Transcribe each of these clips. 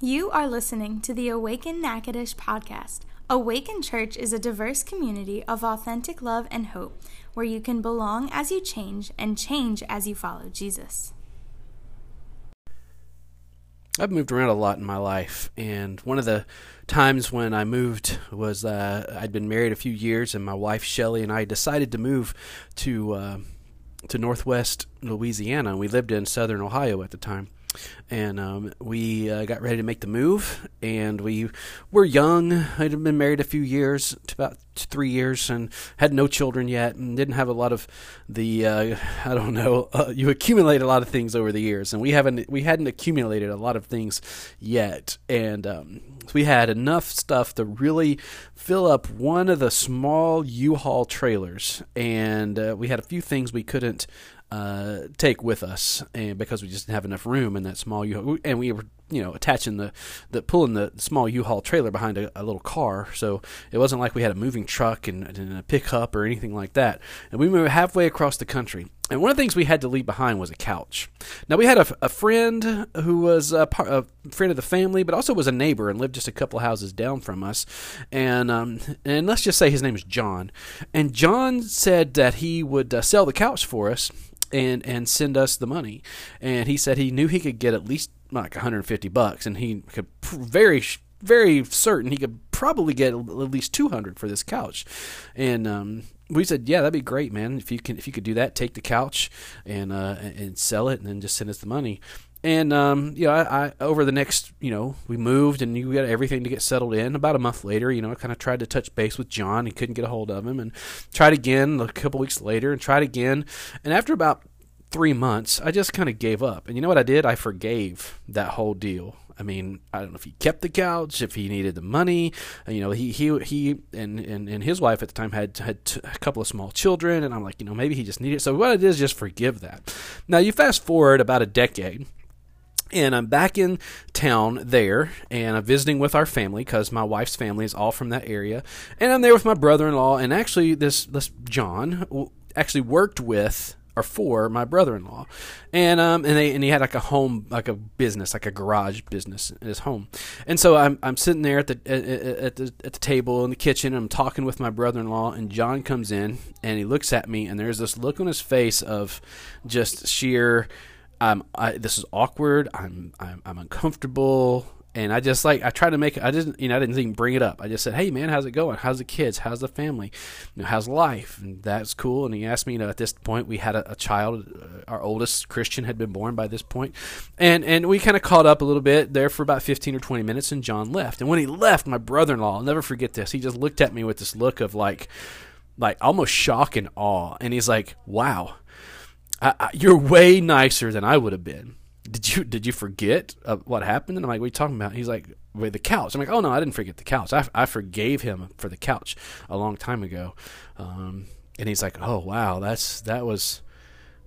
You are listening to the Awaken Natchitoches podcast. Awaken Church is a diverse community of authentic love and hope where you can belong as you change and change as you follow Jesus. I've moved around a lot in my life, and one of the times when I moved was uh, I'd been married a few years, and my wife Shelly and I decided to move to uh, to Northwest Louisiana. We lived in Southern Ohio at the time, and um, we uh, got ready to make the move. And we were young. I'd been married a few years, about three years, and had no children yet, and didn't have a lot of the uh, I don't know. Uh, you accumulate a lot of things over the years, and we haven't we hadn't accumulated a lot of things yet, and um, we had enough stuff to really fill up one of the small U-Haul trailers, and uh, we had a few things we couldn't uh, take with us, and because we just didn't have enough room in that small U, and we were you know attaching the the pulling the small U-Haul trailer behind a, a little car, so it wasn't like we had a moving truck and, and a pickup or anything like that. And we moved halfway across the country, and one of the things we had to leave behind was a couch. Now we had a, a friend who was a, a, friend of the family, but also was a neighbor and lived just a couple houses down from us. And um, and let's just say his name is John. And John said that he would uh, sell the couch for us and and send us the money. And he said he knew he could get at least like 150 bucks, and he could very very certain he could probably get at least 200 for this couch. And um, we said, yeah, that'd be great, man. If you can, if you could do that, take the couch and uh, and sell it, and then just send us the money. And um, you know, I, I, over the next, you know, we moved and you got everything to get settled in. About a month later, you know, I kind of tried to touch base with John. and couldn't get a hold of him, and tried again a couple weeks later, and tried again. And after about three months, I just kind of gave up. And you know what I did? I forgave that whole deal. I mean, I don't know if he kept the couch, if he needed the money. You know, he he he and and, and his wife at the time had had t- a couple of small children, and I'm like, you know, maybe he just needed. It. So what I did is just forgive that. Now you fast forward about a decade and I'm back in town there, and I'm visiting with our family because my wife's family is all from that area. And I'm there with my brother-in-law, and actually, this this John actually worked with or for my brother-in-law, and um and they and he had like a home like a business like a garage business in his home, and so I'm I'm sitting there at the at, the at the table in the kitchen, and I'm talking with my brother-in-law, and John comes in and he looks at me, and there's this look on his face of just sheer I'm I, this is awkward. I'm, I'm I'm uncomfortable, and I just like I tried to make. I didn't you know I didn't even bring it up. I just said, hey man, how's it going? How's the kids? How's the family? You know, how's life? And that's cool. And he asked me. You know, at this point we had a, a child. Uh, our oldest Christian had been born by this point, and and we kind of caught up a little bit there for about fifteen or twenty minutes. And John left. And when he left, my brother-in-law, I'll never forget this. He just looked at me with this look of like, like almost shock and awe, and he's like, wow I, I, you're way nicer than I would have been. Did you did you forget uh, what happened? And I'm like, what are you talking about? He's like, with the couch. I'm like, oh no, I didn't forget the couch. I, I forgave him for the couch a long time ago. Um, and he's like, oh wow, that's that was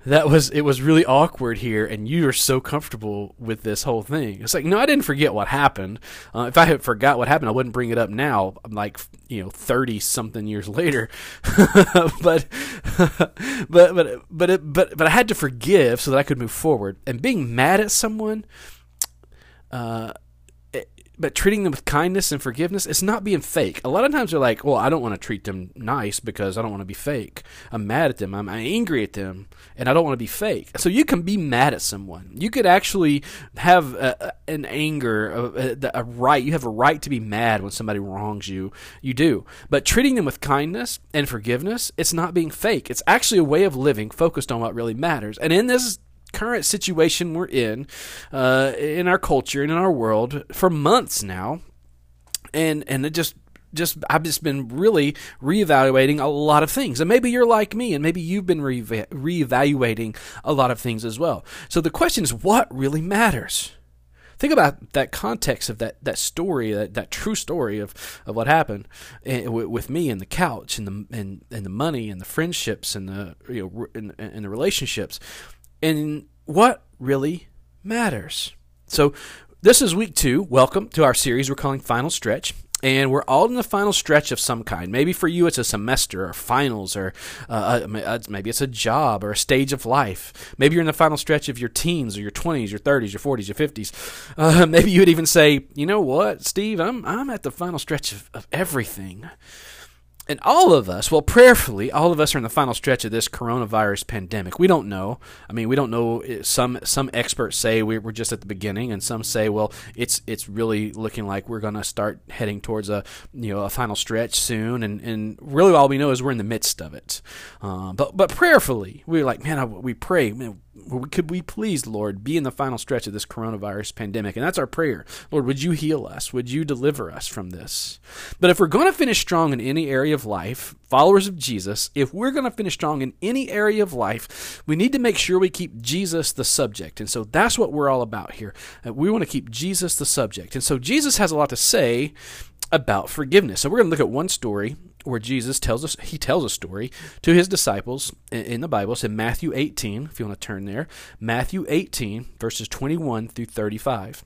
that was it was really awkward here and you are so comfortable with this whole thing. It's like no i didn't forget what happened. Uh, if i had forgot what happened i wouldn't bring it up now i'm like you know 30 something years later. But but but but it, but but i had to forgive so that i could move forward. And being mad at someone uh but treating them with kindness and forgiveness it's not being fake. A lot of times they're like well i don't want to treat them nice because i don't want to be fake. I'm mad at them. I'm angry at them and i don't want to be fake. So you can be mad at someone. You could actually have a, an anger a, a, right you have a right to be mad when somebody wrongs you. You do. But treating them with kindness and forgiveness it's not being fake. It's actually a way of living focused on what really matters. And in this current situation we're in, uh, in our culture and in our world for months now, and and it just just I've just been really reevaluating a lot of things. And maybe you're like me, and maybe you've been re- reevaluating a lot of things as well. So the question is, what really matters? Think about that context of that, that story, that, that true story of, of what happened eh, with me and the couch and the and, and the money and the friendships and the you know and, and the relationships and what really matters. So, this is week two. Welcome to our series we're calling Final Stretch. and we're all in the final stretch of some kind. Maybe for you it's a semester or finals, or uh, uh, uh, maybe it's a job or a stage of life. Maybe you're in the final stretch of your teens or your 20s, your 30s, your 40s, your 50s. Uh, maybe you would even say, you know what, Steve, I'm I'm at the final stretch of, of everything. And all of us, well, prayerfully, all of us are in the final stretch of this coronavirus pandemic. We don't know. I mean, we don't know. Some some experts say we're just at the beginning, and some say, well, it's it's really looking like we're going to start heading towards a you know a final stretch soon. And, and really, all we know is we're in the midst of it. Uh, but but prayerfully, we're like, man, we pray, man, could we please, Lord, be in the final stretch of this coronavirus pandemic? And that's our prayer. Lord, would you heal us? Would you deliver us from this? But if we're going to finish strong in any area of life, followers of Jesus, if we're going to finish strong in any area of life, we need to make sure we keep Jesus the subject. And so that's what we're all about here. Uh, we want to keep Jesus the subject. And so Jesus has a lot to say about forgiveness. So we're going to look at one story where Jesus tells us he tells a story to his disciples in the Bible. It's in Matthew 18, if you want to turn there. Matthew 18, verses 21 through 35.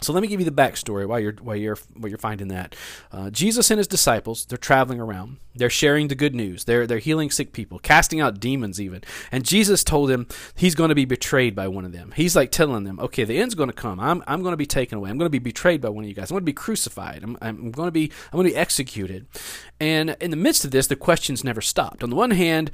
So let me give you the backstory while you're while you're while you're finding that. Uh, Jesus and his disciples they're traveling around. They're sharing the good news. They're they're healing sick people, casting out demons even. And Jesus told them he's going to be betrayed by one of them. He's like telling them, okay, the end's going to come. I'm I'm going to be taken away. I'm going to be betrayed by one of you guys. I'm going to be crucified. I'm I'm going to be I'm going to be executed. And in the midst of this, the questions never stopped. On the one hand,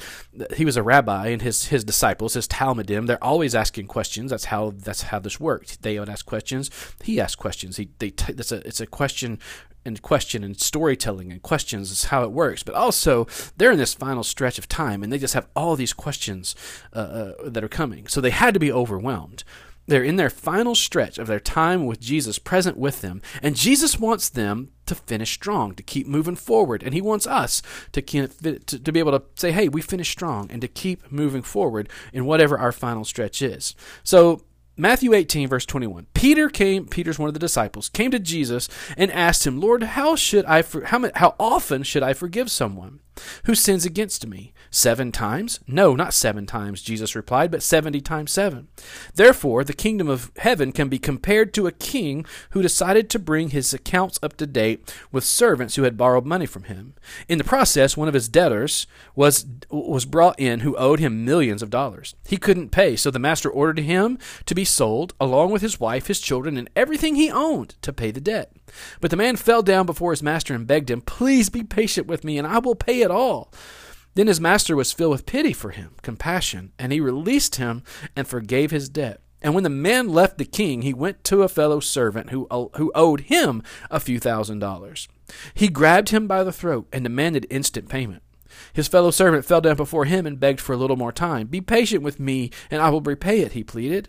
he was a rabbi, and his his disciples, his talmidim, they're always asking questions. That's how that's how this worked. They would ask questions. He asked questions. He they t- a it's a question and question and storytelling and questions is how it works. But also, they're in this final stretch of time, and they just have all these questions uh, uh, that are coming. So they had to be overwhelmed. They're in their final stretch of their time with Jesus present with them, and Jesus wants them to finish strong, to keep moving forward, and He wants us to, to, to be able to say, hey, we finished strong, and to keep moving forward in whatever our final stretch is. So Matthew 18, verse 21. Peter came, Peter's one of the disciples, came to Jesus and asked him, Lord, how should I, how, how often should I forgive someone who sins against me? Seven times? No, not seven times, Jesus replied, but seventy times seven. Therefore, the kingdom of heaven can be compared to a king who decided to bring his accounts up to date with servants who had borrowed money from him. In the process, one of his debtors was, was brought in who owed him millions of dollars. He couldn't pay, so the master ordered him to be sold, along with his wife, his children, and everything he owned, to pay the debt. But the man fell down before his master and begged him, Please be patient with me, and I will pay it all. Then his master was filled with pity for him, compassion, and he released him and forgave his debt. And when the man left the king, he went to a fellow servant who, who owed him a few thousand dollars. He grabbed him by the throat and demanded instant payment. His fellow servant fell down before him and begged for a little more time. Be patient with me, and I will repay it, he pleaded.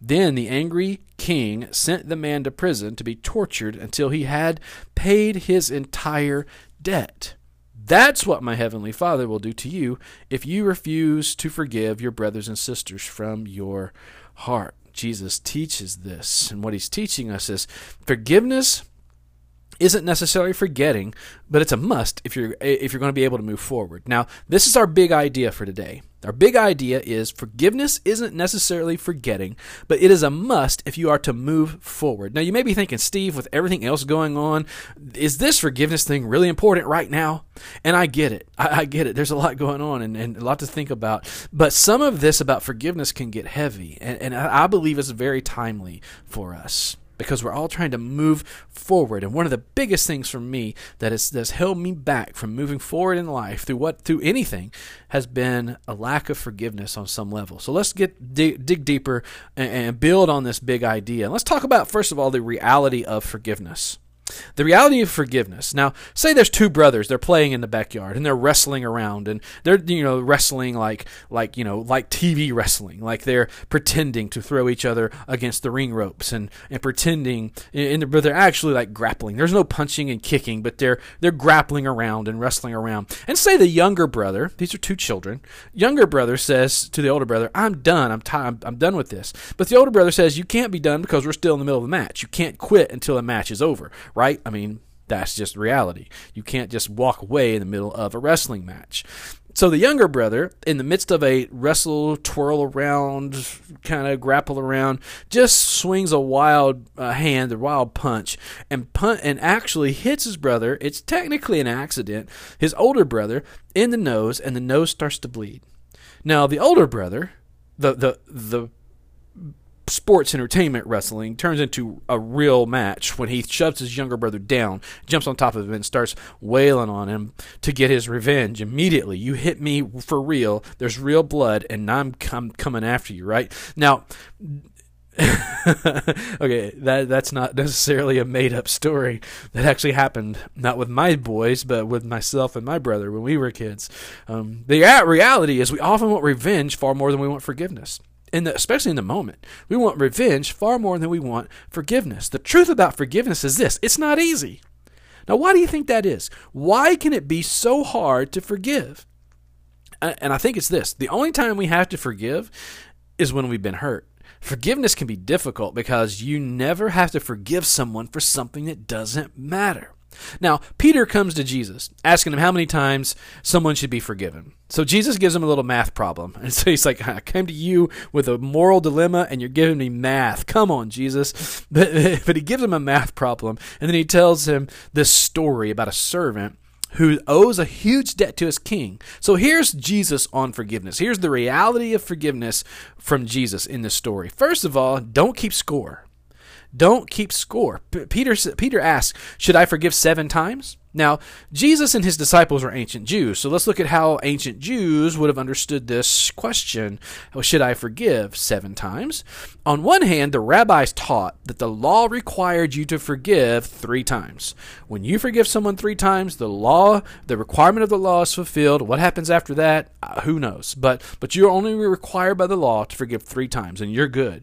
Then the angry king sent the man to prison to be tortured until he had paid his entire debt. That's what my heavenly Father will do to you if you refuse to forgive your brothers and sisters from your heart. Jesus teaches this, and what he's teaching us is forgiveness isn't necessarily forgetting, but it's a must if you're if you're going to be able to move forward. Now, this is our big idea for today. Our big idea is forgiveness isn't necessarily forgetting, but it is a must if you are to move forward. Now, you may be thinking, Steve, with everything else going on, is this forgiveness thing really important right now? And I get it. I, I get it. There's a lot going on and, and, a lot to think about. But some of this about forgiveness can get heavy, and, and I believe it's very timely for us because we're all trying to move forward. And one of the biggest things for me that has that's held me back from moving forward in life through what through anything has been a lack of forgiveness on some level. So let's get dig, dig deeper and, and build on this big idea. And let's talk about first of all the reality of forgiveness. The reality of forgiveness. Now, say there's two brothers, they're playing in the backyard and they're wrestling around and they're you know wrestling like like you know like TV wrestling, like they're pretending to throw each other against the ring ropes and and pretending and but they're actually like grappling. There's no punching and kicking, but they're they're grappling around and wrestling around. And say the younger brother, these are two children. Younger brother says to the older brother, "I'm done. I'm tired. I'm done with this." But the older brother says, "You can't be done because we're still in the middle of the match. You can't quit until the match is over." right? I mean, that's just reality. You can't just walk away in the middle of a wrestling match. So the younger brother, in the midst of a wrestle, twirl around, kind of grapple around, just swings a wild uh, hand, a wild punch, and punt and actually hits his brother. It's technically an accident. His older brother in the nose, and the nose starts to bleed. Now the older brother, the the the sports entertainment wrestling turns into a real match when he shoves his younger brother down, jumps on top of him, and starts wailing on him to get his revenge. Immediately, you hit me for real. There's real blood, and I'm, coming after you. Right now. okay, that that's not necessarily a made up story. That actually happened not with my boys, but with myself and my brother when we were kids. Um, the reality is, we often want revenge far more than we want forgiveness in the, especially in the moment. We want revenge far more than we want forgiveness. The truth about forgiveness is this it's not easy. Now, why do you think that is? Why can it be so hard to forgive? And I think it's this the only time we have to forgive is when we've been hurt. Forgiveness can be difficult because you never have to forgive someone for something that doesn't matter. Now, Peter comes to Jesus, asking him how many times someone should be forgiven. So Jesus gives him a little math problem. And so he's like, I came to you with a moral dilemma, and you're giving me math. Come on, Jesus. But, but he gives him a math problem, and then he tells him this story about a servant who owes a huge debt to his king. So here's Jesus on forgiveness. Here's the reality of forgiveness from Jesus in this story. First of all, don't keep score. Don't keep score. P- Peter Peter asks, "Should I forgive 7 times?" Now, Jesus and his disciples were ancient Jews, so let's look at how ancient Jews would have understood this question Should I forgive seven times? On one hand, the rabbis taught that the law required you to forgive three times. When you forgive someone three times, the law, the requirement of the law is fulfilled. What happens after that? Uh, who knows? But, but you're only required by the law to forgive three times, and you're good.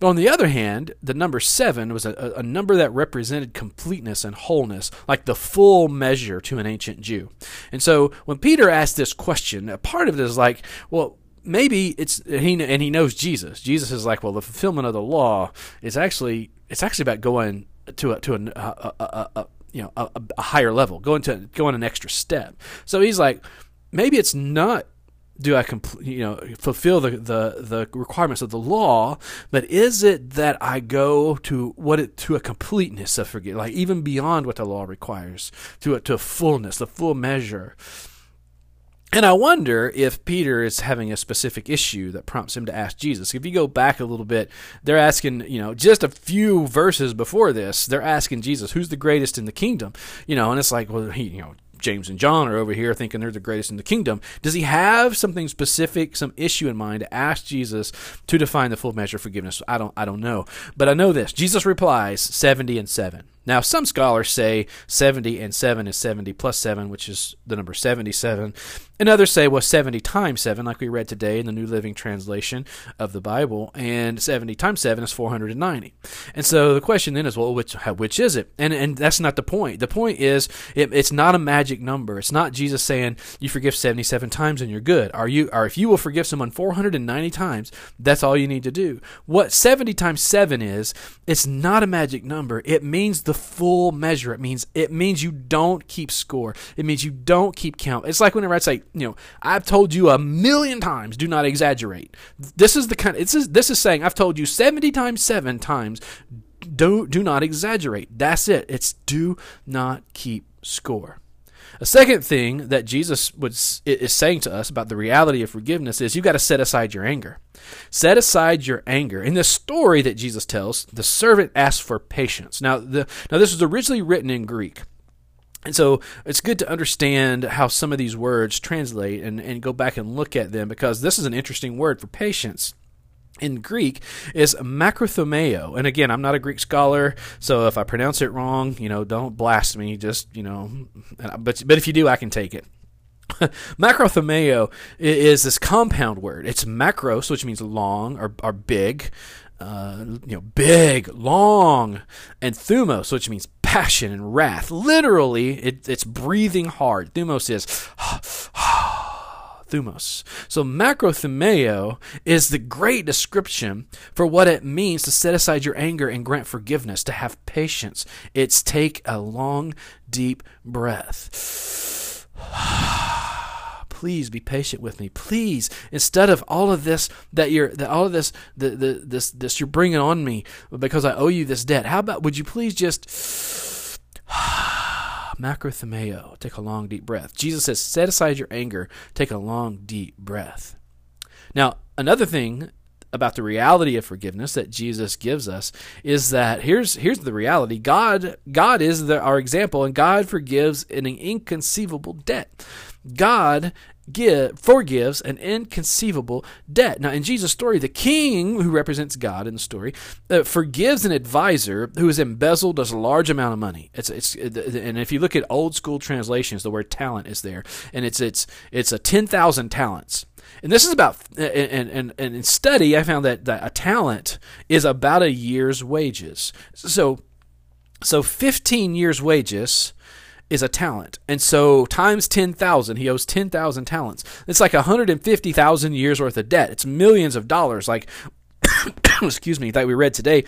But on the other hand, the number seven was a, a, number that represented completeness and wholeness, like the full measure to an ancient Jew. And so when Peter asked this question, a part of it is like, well, maybe it's he and he knows Jesus. Jesus is like, well, the fulfillment of the law is actually it's actually about going to a to a, a, a, a you know a, a higher level, going to going an extra step. So he's like, maybe it's not do I compl- you know fulfill the, the the requirements of the law, but is it that I go to what it to a completeness of forget, like even beyond what the law requires, to a, to a fullness, the full measure. And I wonder if Peter is having a specific issue that prompts him to ask Jesus. If you go back a little bit, they're asking, you know, just a few verses before this, they're asking Jesus, who's the greatest in the kingdom? You know, and it's like, well, he, you know, James and John are over here thinking they're the greatest in the kingdom. Does he have something specific, some issue in mind to ask Jesus to define the full measure of forgiveness? I don't I don't know. But I know this. Jesus replies 70 and 7. Now, some scholars say 70 and 7 is 70 plus 7, which is the number 77. And others say, well, 70 times 7, like we read today in the New Living Translation of the Bible. And 70 times 7 is 490. And so the question then is, well, which, which is it? And, and that's not the point. The point is, it, it's not a magic number. It's not Jesus saying, you forgive 77 times and you're good. Are you, or if you will forgive someone 490 times, that's all you need to do. What 70 times 7 is, it's not a magic number. It means the full measure. It means it means you don't keep score. It means you don't keep count. It's like whenever I say, you know, I've told you a million times, do not exaggerate. This is the kind. This is this is saying I've told you seventy times seven times. Do do not exaggerate. That's it. It's do not keep score. A second thing that Jesus is saying to us about the reality of forgiveness is you've got to set aside your anger. Set aside your anger. In the story that Jesus tells, the servant asks for patience. Now, the, now this was originally written in Greek. And so it's good to understand how some of these words translate and, and go back and look at them because this is an interesting word for patience. In Greek is macrothumeo. And again, I'm not a Greek scholar, so if I pronounce it wrong, you know, don't blast me. Just, you know, but, but if you do, I can take it. macrothumeo is this compound word. It's macros, which means long or, or big, uh, you know, big, long, and thumos, which means passion and wrath. Literally, it, it's breathing hard. Thumos is thumos. So macrothumeo is the great description for what it means to set aside your anger and grant forgiveness, to have patience. It's take a long, deep breath. please be patient with me please instead of all of this that you're that all of this the, the this this you're bringing on me because i owe you this debt how about would you please just macrothumeo. Take a long, deep breath. Jesus says, set aside your anger. Take a long, deep breath. Now, another thing about the reality of forgiveness that Jesus gives us is that here's here's the reality. God God is the, our example and God forgives an inconceivable debt. God give, forgives an inconceivable debt. Now, in Jesus' story, the king, who represents God in the story, uh, forgives an advisor who has embezzled a large amount of money. It's, it's, and if you look at old school translations, the word talent is there, and it's it's it's a ten thousand talents. And this is about, and, and, and in study, I found that, that a talent is about a year's wages. So, so 15 years' wages is a talent. And so times 10,000, he owes 10,000 talents. It's like 150,000 years worth of debt. It's millions of dollars. Like, excuse me, that we read today,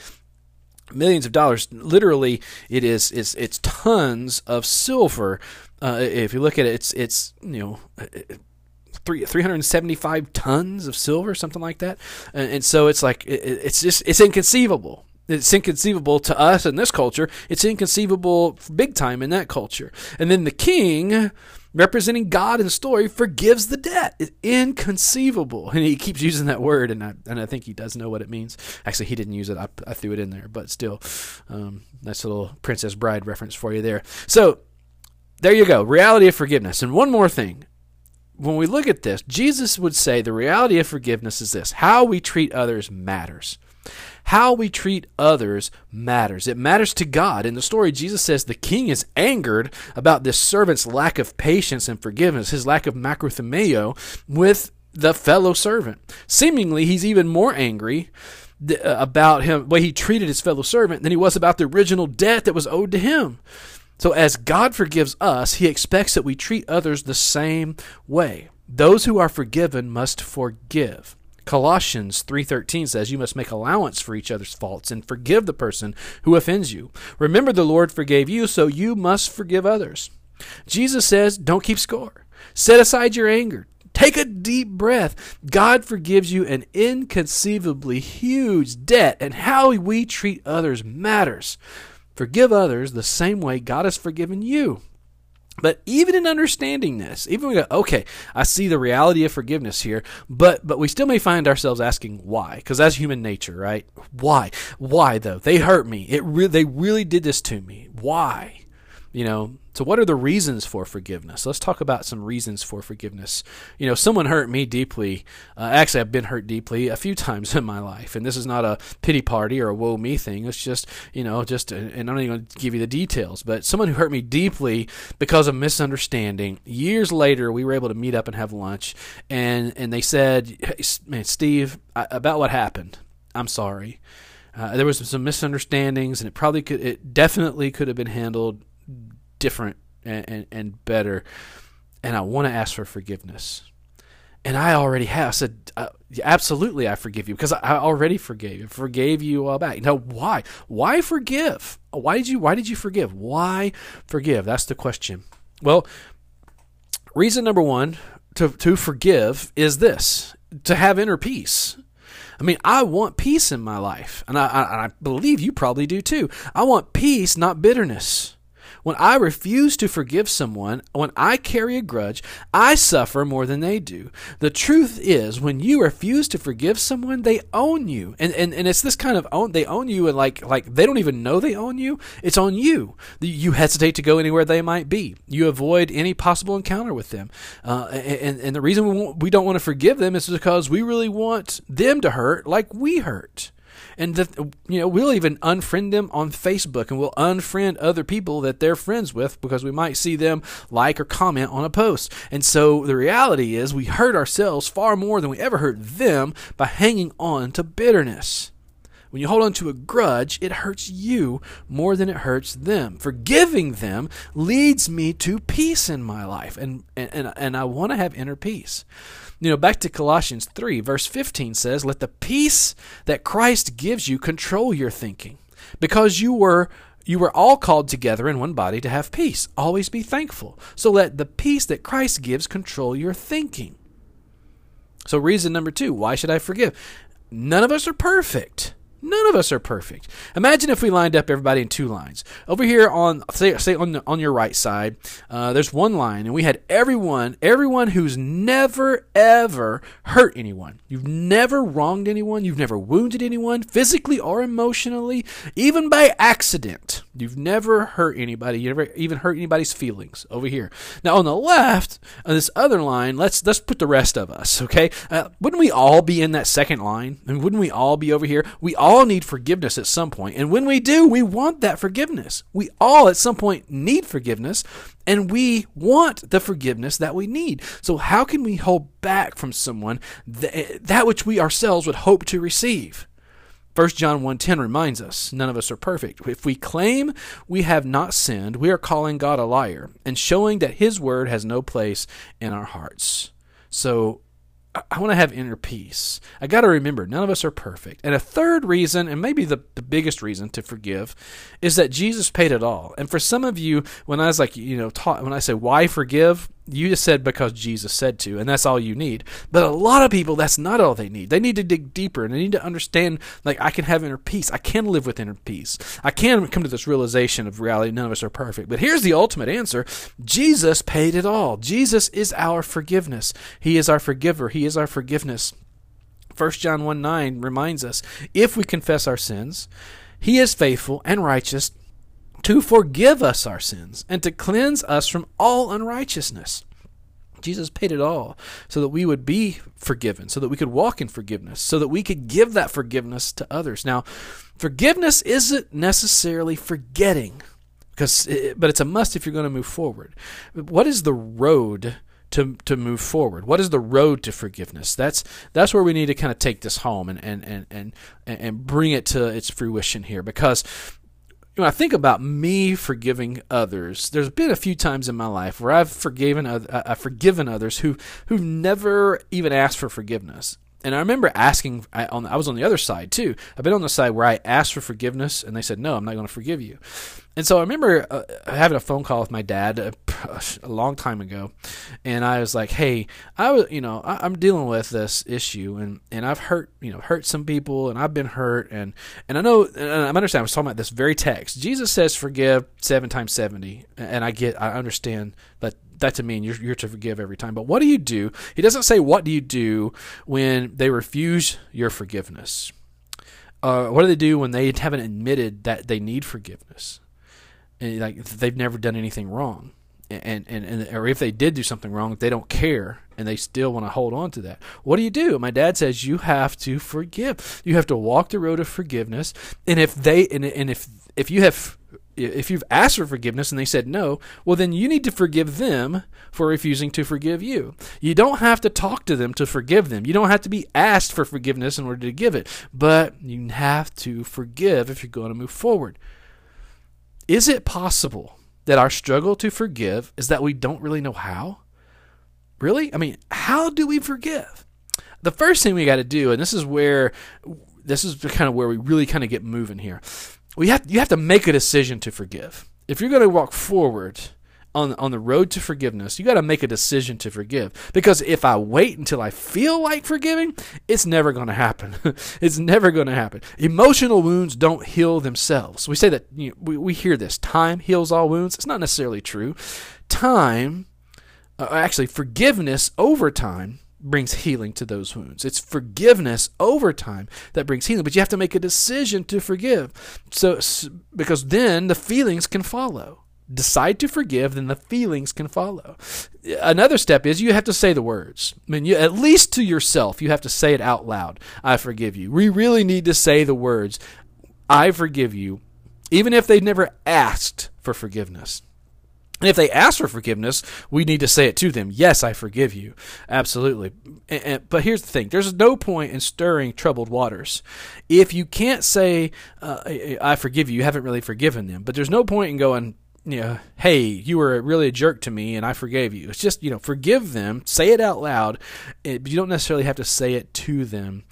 millions of dollars. Literally, it is it's, it's tons of silver. Uh, if you look at it, it's it's you know. Three, 375 tons of silver, something like that, and, and so it's like it, it's just it's inconceivable it's inconceivable to us in this culture. It's inconceivable big time in that culture. And then the king, representing God in the story, forgives the debt. It's inconceivable. And he keeps using that word, and I, and I think he does know what it means. Actually, he didn't use it. I, I threw it in there, but still, um, a little Princess Bride reference for you there. So there you go. Reality of forgiveness. And one more thing. When we look at this, Jesus would say the reality of forgiveness is this how we treat others matters. How we treat others matters. It matters to God. In the story, Jesus says the king is angered about this servant's lack of patience and forgiveness, his lack of macrothumeo with the fellow servant. Seemingly, he's even more angry uh, about him, way he treated his fellow servant, than he was about the original debt that was owed to him. So, as God forgives us, he expects that we treat others the same way. Those who are forgiven must forgive. Colossians 3:13 says you must make allowance for each other's faults and forgive the person who offends you. Remember the Lord forgave you, so you must forgive others. Jesus says, don't keep score. Set aside your anger. Take a deep breath. God forgives you an inconceivably huge debt, and how we treat others matters. Forgive others the same way God has forgiven you. But even in understanding this, even we go, okay, I see the reality of forgiveness here, but but we still may find ourselves asking why, because that's human nature, right? Why? Why though? They hurt me. It re- they really did this to me. Why? You know, so what are the reasons for forgiveness? Let's talk about some reasons for forgiveness. You know, someone hurt me deeply. Uh, actually, I've been hurt deeply a few times in my life, and this is not a pity party or a woe me thing. It's just, you know, just, and I'm not even going to give you the details, but someone who hurt me deeply because of misunderstanding. Years later, we were able to meet up and have lunch, and and they said, hey, "Man, Steve, I, about what happened. I'm sorry." Uh, there was some misunderstandings, and it probably could, it definitely could have been handled different and, and, and better. And I want to ask for forgiveness. And I already have. I said, uh, absolutely, I forgive you because I already forgave you. Forgave you all back. Now, why? Why forgive? Why did you? Why did you forgive? Why forgive? That's the question. Well, reason number one to to forgive is this: to have inner peace. I mean, I want peace in my life, and I, I, I believe you probably do too. I want peace, not bitterness. When I refuse to forgive someone, when I carry a grudge, I suffer more than they do. The truth is, when you refuse to forgive someone, they own you. And, and, and it's this kind of own, they own you and like, like they don't even know they own you. It's on you. You hesitate to go anywhere they might be. You avoid any possible encounter with them. Uh, and, and the reason we, we don't want to forgive them is because we really want them to hurt like we hurt and you know we'll even unfriend them on Facebook and we'll unfriend other people that they're friends with because we might see them like or comment on a post. And so the reality is we hurt ourselves far more than we ever hurt them by hanging on to bitterness. When you hold on to a grudge, it hurts you more than it hurts them. Forgiving them leads me to peace in my life, and, and, and I want to have inner peace. You know, back to Colossians 3, verse 15 says, Let the peace that Christ gives you control your thinking, because you were you were all called together in one body to have peace. Always be thankful. So let the peace that Christ gives control your thinking. So, reason number two why should I forgive? None of us are perfect. None of us are perfect. Imagine if we lined up everybody in two lines. Over here on say, say on the, on your right side, uh, there's one line, and we had everyone, everyone who's never ever hurt anyone. You've never wronged anyone. You've never wounded anyone, physically or emotionally, even by accident. You've never hurt anybody. You never even hurt anybody's feelings. Over here. Now on the left, on this other line, let's let's put the rest of us. Okay, uh, wouldn't we all be in that second line? I mean, wouldn't we all be over here? We all all need forgiveness at some point. And when we do, we want that forgiveness. We all at some point need forgiveness, and we want the forgiveness that we need. So, how can we hold back from someone that, that which we ourselves would hope to receive? 1 John 1:10 reminds us, none of us are perfect. If we claim we have not sinned, we are calling God a liar and showing that his word has no place in our hearts. So I want to have inner peace. I got to remember, none of us are perfect. And a third reason, and maybe the, the biggest reason to forgive, is that Jesus paid it all. And for some of you, when I was like, you know, taught, when I say why forgive, you just said because Jesus said to, and that's all you need. But a lot of people, that's not all they need. They need to dig deeper and they need to understand, like, I can have inner peace. I can live with inner peace. I can come to this realization of reality. None of us are perfect. But here's the ultimate answer Jesus paid it all. Jesus is our forgiveness. He is our forgiver. He is our forgiveness. 1 John 1 9 reminds us if we confess our sins, He is faithful and righteous to forgive us our sins and to cleanse us from all unrighteousness. Jesus paid it all so that we would be forgiven, so that we could walk in forgiveness, so that we could give that forgiveness to others. Now, forgiveness isn't necessarily forgetting, because it, but it's a must if you're going to move forward. What is the road to to move forward? What is the road to forgiveness? That's that's where we need to kind of take this home and and and and, and bring it to its fruition here because when I think about me forgiving others, there's been a few times in my life where I've forgiven I've forgiven others who who've never even asked for forgiveness. And I remember asking, I, on, I was on the other side too. I've been on the side where I asked for forgiveness, and they said, "No, I'm not going to forgive you." And so I remember uh, having a phone call with my dad a, a, long time ago, and I was like, "Hey, I was, you know, I, am dealing with this issue, and, and I've hurt, you know, hurt some people, and I've been hurt, and and I know, and I understand. I was talking about this very text. Jesus says, "Forgive seven times 70. and I get, I understand that that to mean you're, you're to forgive every time. But what do you do? He doesn't say what do you do when they refuse your forgiveness. Uh, what do they do when they haven't admitted that they need forgiveness? And like they've never done anything wrong, and, and and or if they did do something wrong, they don't care and they still want to hold on to that. What do you do? My dad says you have to forgive. You have to walk the road of forgiveness, and if they and, and if if you have if you've asked for forgiveness and they said no, well, then you need to forgive them for refusing to forgive you. You don't have to talk to them to forgive them. You don't have to be asked for forgiveness in order to give it, but you have to forgive if you're going to move forward. Is it possible that our struggle to forgive is that we don't really know how? Really? I mean, how do we forgive? The first thing we got to do, and this is where this is kind of where we really kind of get moving here we have you have to make a decision to forgive. If you're going to walk forward on on the road to forgiveness, you got to make a decision to forgive. Because if I wait until I feel like forgiving, it's never going to happen. it's never going to happen. Emotional wounds don't heal themselves. We say that you know, we we hear this time heals all wounds. It's not necessarily true. Time, uh, actually, forgiveness over time brings healing to those wounds. It's forgiveness over time that brings healing, but you have to make a decision to forgive. So because then the feelings can follow. Decide to forgive, then the feelings can follow. Another step is you have to say the words. I mean, you, at least to yourself, you have to say it out loud. I forgive you. We really need to say the words, I forgive you, even if they've never asked for forgiveness. And if they ask for forgiveness, we need to say it to them. Yes, I forgive you. Absolutely. And, and, but here's the thing there's no point in stirring troubled waters. If you can't say, uh, I forgive you, you haven't really forgiven them. But there's no point in going, you know, hey, you were really a jerk to me and I forgave you. It's just, you know, forgive them, say it out loud, eh, but you don't necessarily have to say it to them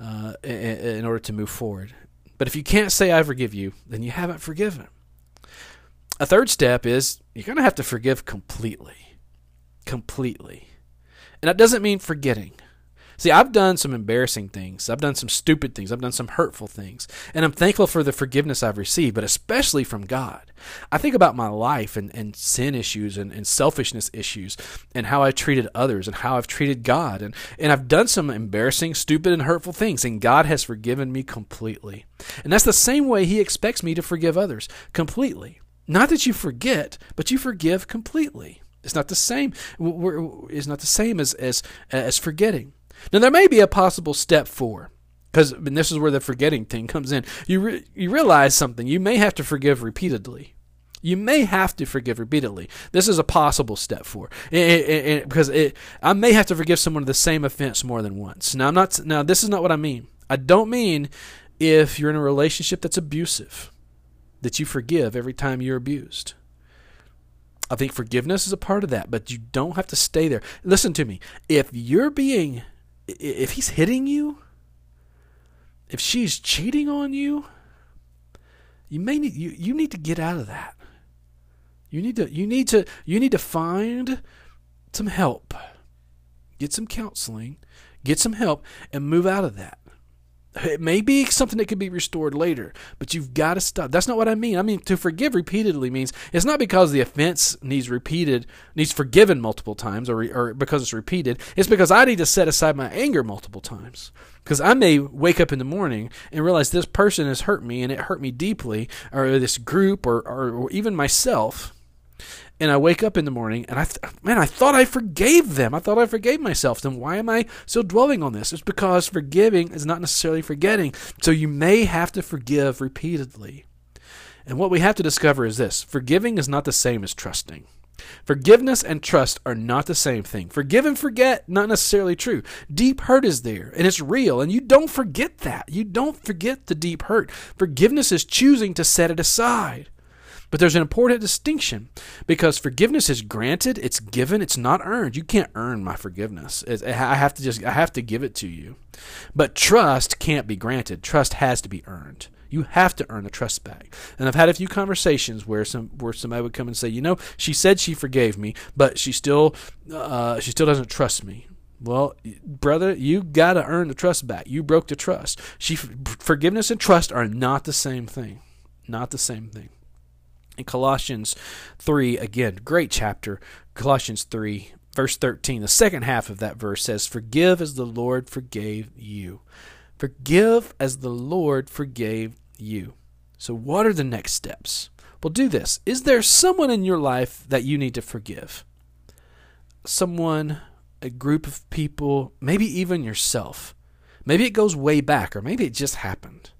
uh, in, in order to move forward. But if you can't say, I forgive you, then you haven't forgiven. A third step is you're going to have to forgive completely. Completely. And that doesn't mean forgetting. See, I've done some embarrassing things. I've done some stupid things. I've done some hurtful things. And I'm thankful for the forgiveness I've received, but especially from God. I think about my life and, and sin issues and, and selfishness issues and how I treated others and how I've treated God. And, and I've done some embarrassing, stupid, and hurtful things, and God has forgiven me completely. And that's the same way He expects me to forgive others completely. Not that you forget, but you forgive completely. It's not the same. It's not the same as as as forgetting. Now there may be a possible step four, because this is where the forgetting thing comes in. You re, you realize something. You may have to forgive repeatedly. You may have to forgive repeatedly. This is a possible step four, because I may have to forgive someone the same offense more than once. Now I'm not. Now this is not what I mean. I don't mean if you're in a relationship that's abusive that you forgive every time you're abused. I think forgiveness is a part of that, but you don't have to stay there. Listen to me. If you're being, if he's hitting you, if she's cheating on you, you may need you, you need to get out of that. You need to you need to you need to find some help. Get some counseling, get some help and move out of that. It may be something that could be restored later, but you've got to stop. That's not what I mean. I mean to forgive repeatedly means it's not because the offense needs repeated, needs forgiven multiple times, or, or because it's repeated. It's because I need to set aside my anger multiple times. Because I may wake up in the morning and realize this person has hurt me and it hurt me deeply, or this group, or, or, or even myself and I wake up in the morning and I, th- man, I thought I forgave them. I thought I forgave myself. Then why am I still dwelling on this? It's because forgiving is not necessarily forgetting. So you may have to forgive repeatedly. And what we have to discover is this forgiving is not the same as trusting. Forgiveness and trust are not the same thing. Forgive and forget, not necessarily true. Deep hurt is there, and it's real, and you don't forget that. You don't forget the deep hurt. Forgiveness is choosing to set it aside. But there's an important distinction because forgiveness is granted, it's given, it's not earned. You can't earn my forgiveness. I have to just I have to give it to you. But trust can't be granted. Trust has to be earned. You have to earn the trust back. And I've had a few conversations where some where somebody would come and say, you know, she said she forgave me, but she still uh, she still doesn't trust me. Well, brother, you got to earn the trust back. You broke the trust. She forgiveness and trust are not the same thing. Not the same thing. In Colossians 3, again, great chapter. Colossians 3, verse 13, the second half of that verse says, Forgive as the Lord forgave you. Forgive as the Lord forgave you. So, what are the next steps? Well, do this. Is there someone in your life that you need to forgive? Someone, a group of people, maybe even yourself. Maybe it goes way back, or maybe it just happened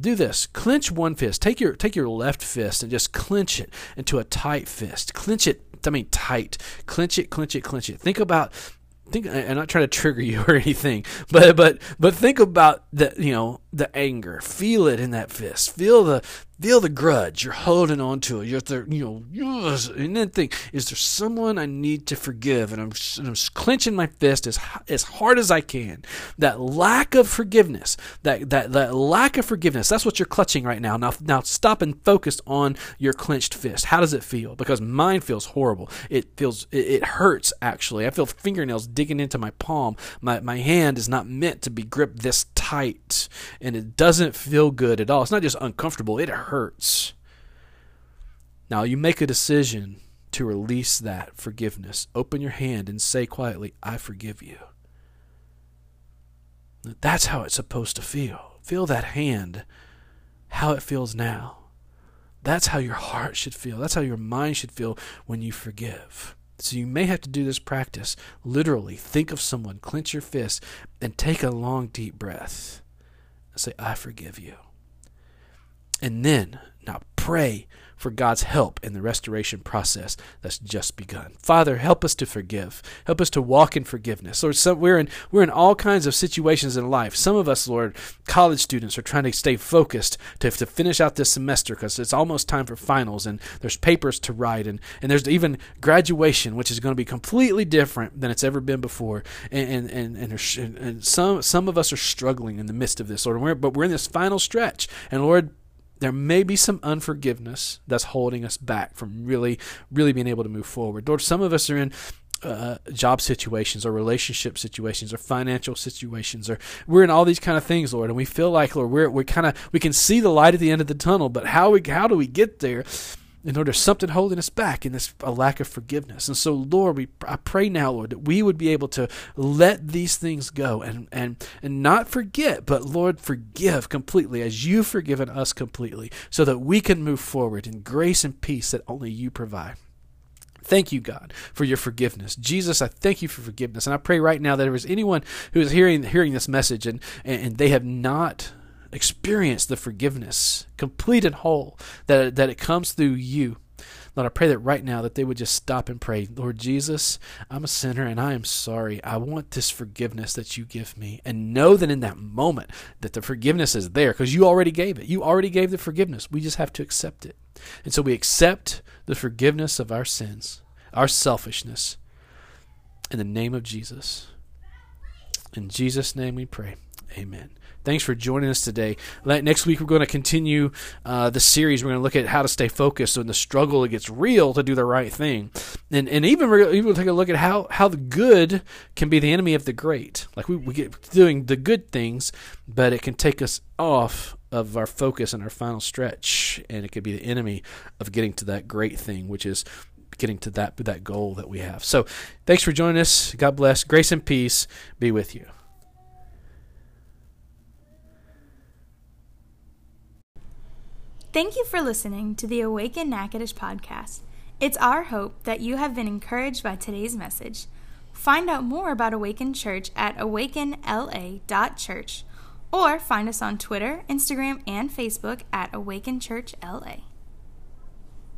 do this. Clench one fist. Take your take your left fist and just clench it into a tight fist. Clench it i mean tight. Clench it clench it clench it. Think about think i'm not trying to trigger you or anything but but but think about the you know the anger. Feel it in that fist. Feel the feel the grudge. You're holding on to it. You're there, you know, and then think, is there someone I need to forgive? And I'm, and I'm clenching my fist as as hard as I can. That lack of forgiveness, that that that lack of forgiveness. That's what you're clutching right now. Now, now stop and focus on your clenched fist. How does it feel? Because mine feels horrible. It feels it, it hurts actually. I feel fingernails digging into my palm. My my hand is not meant to be gripped this tight, and it doesn't feel good at all. It's not just uncomfortable. It hurts. Now you make a decision to release that forgiveness. Open your hand and say quietly, I forgive you. That's how it's supposed to feel. Feel that hand, how it feels now. That's how your heart should feel. That's how your mind should feel when you forgive. So you may have to do this practice. Literally, think of someone, clench your fist, and take a long, deep breath. Say, I forgive you. And then, now pray for God's help in the restoration process that's just begun. Father, help us to forgive. Help us to walk in forgiveness. Lord, some, we're in we're in all kinds of situations in life. Some of us, Lord, college students are trying to stay focused to, to finish out this semester because it's almost time for finals and there's papers to write and, and there's even graduation, which is going to be completely different than it's ever been before. And and, and, and, and some some of us are struggling in the midst of this, Lord. We're, but we're in this final stretch. And Lord, there may be some unforgiveness that's holding us back from really, really being able to move forward. Lord, some of us are in uh, job situations or relationship situations or financial situations or we're in all these kind of things lord and we feel like lord we're, we're kind of we can see the light at the end of the tunnel but how we how do we get there you know, there's something holding us back, and it's a lack of forgiveness. And so, Lord, we I pray now, Lord, that we would be able to let these things go and and and not forget, but Lord, forgive completely as you've forgiven us completely, so that we can move forward in grace and peace that only you provide. Thank you, God, for your forgiveness. Jesus, I thank you for forgiveness. And I pray right now that if there's anyone who is hearing hearing this message and, and they have not experience the forgiveness, complete and whole, that, that it comes through you. Lord, I pray that right now that they would just stop and pray, Lord Jesus, I'm a sinner and I am sorry. I want this forgiveness that you give me. And know that in that moment that the forgiveness is there because you already gave it. You already gave the forgiveness. We just have to accept it. And so we accept the forgiveness of our sins, our selfishness, in the name of Jesus. In Jesus' name we pray. Amen. Thanks for joining us today. Next week, we're going to continue uh, the series. We're going to look at how to stay focused when the struggle gets real to do the right thing, and and even we're even take a look at how how the good can be the enemy of the great. Like we, we get doing the good things, but it can take us off of our focus and our final stretch, and it could be the enemy of getting to that great thing, which is getting to that that goal that we have. So, thanks for joining us. God bless. Grace and peace be with you. Thank you for listening to the Awaken Natchitoches podcast. It's our hope that you have been encouraged by today's message. Find out more about Awaken Church at awakenla.church or find us on Twitter, Instagram, and Facebook at Awaken Church LA.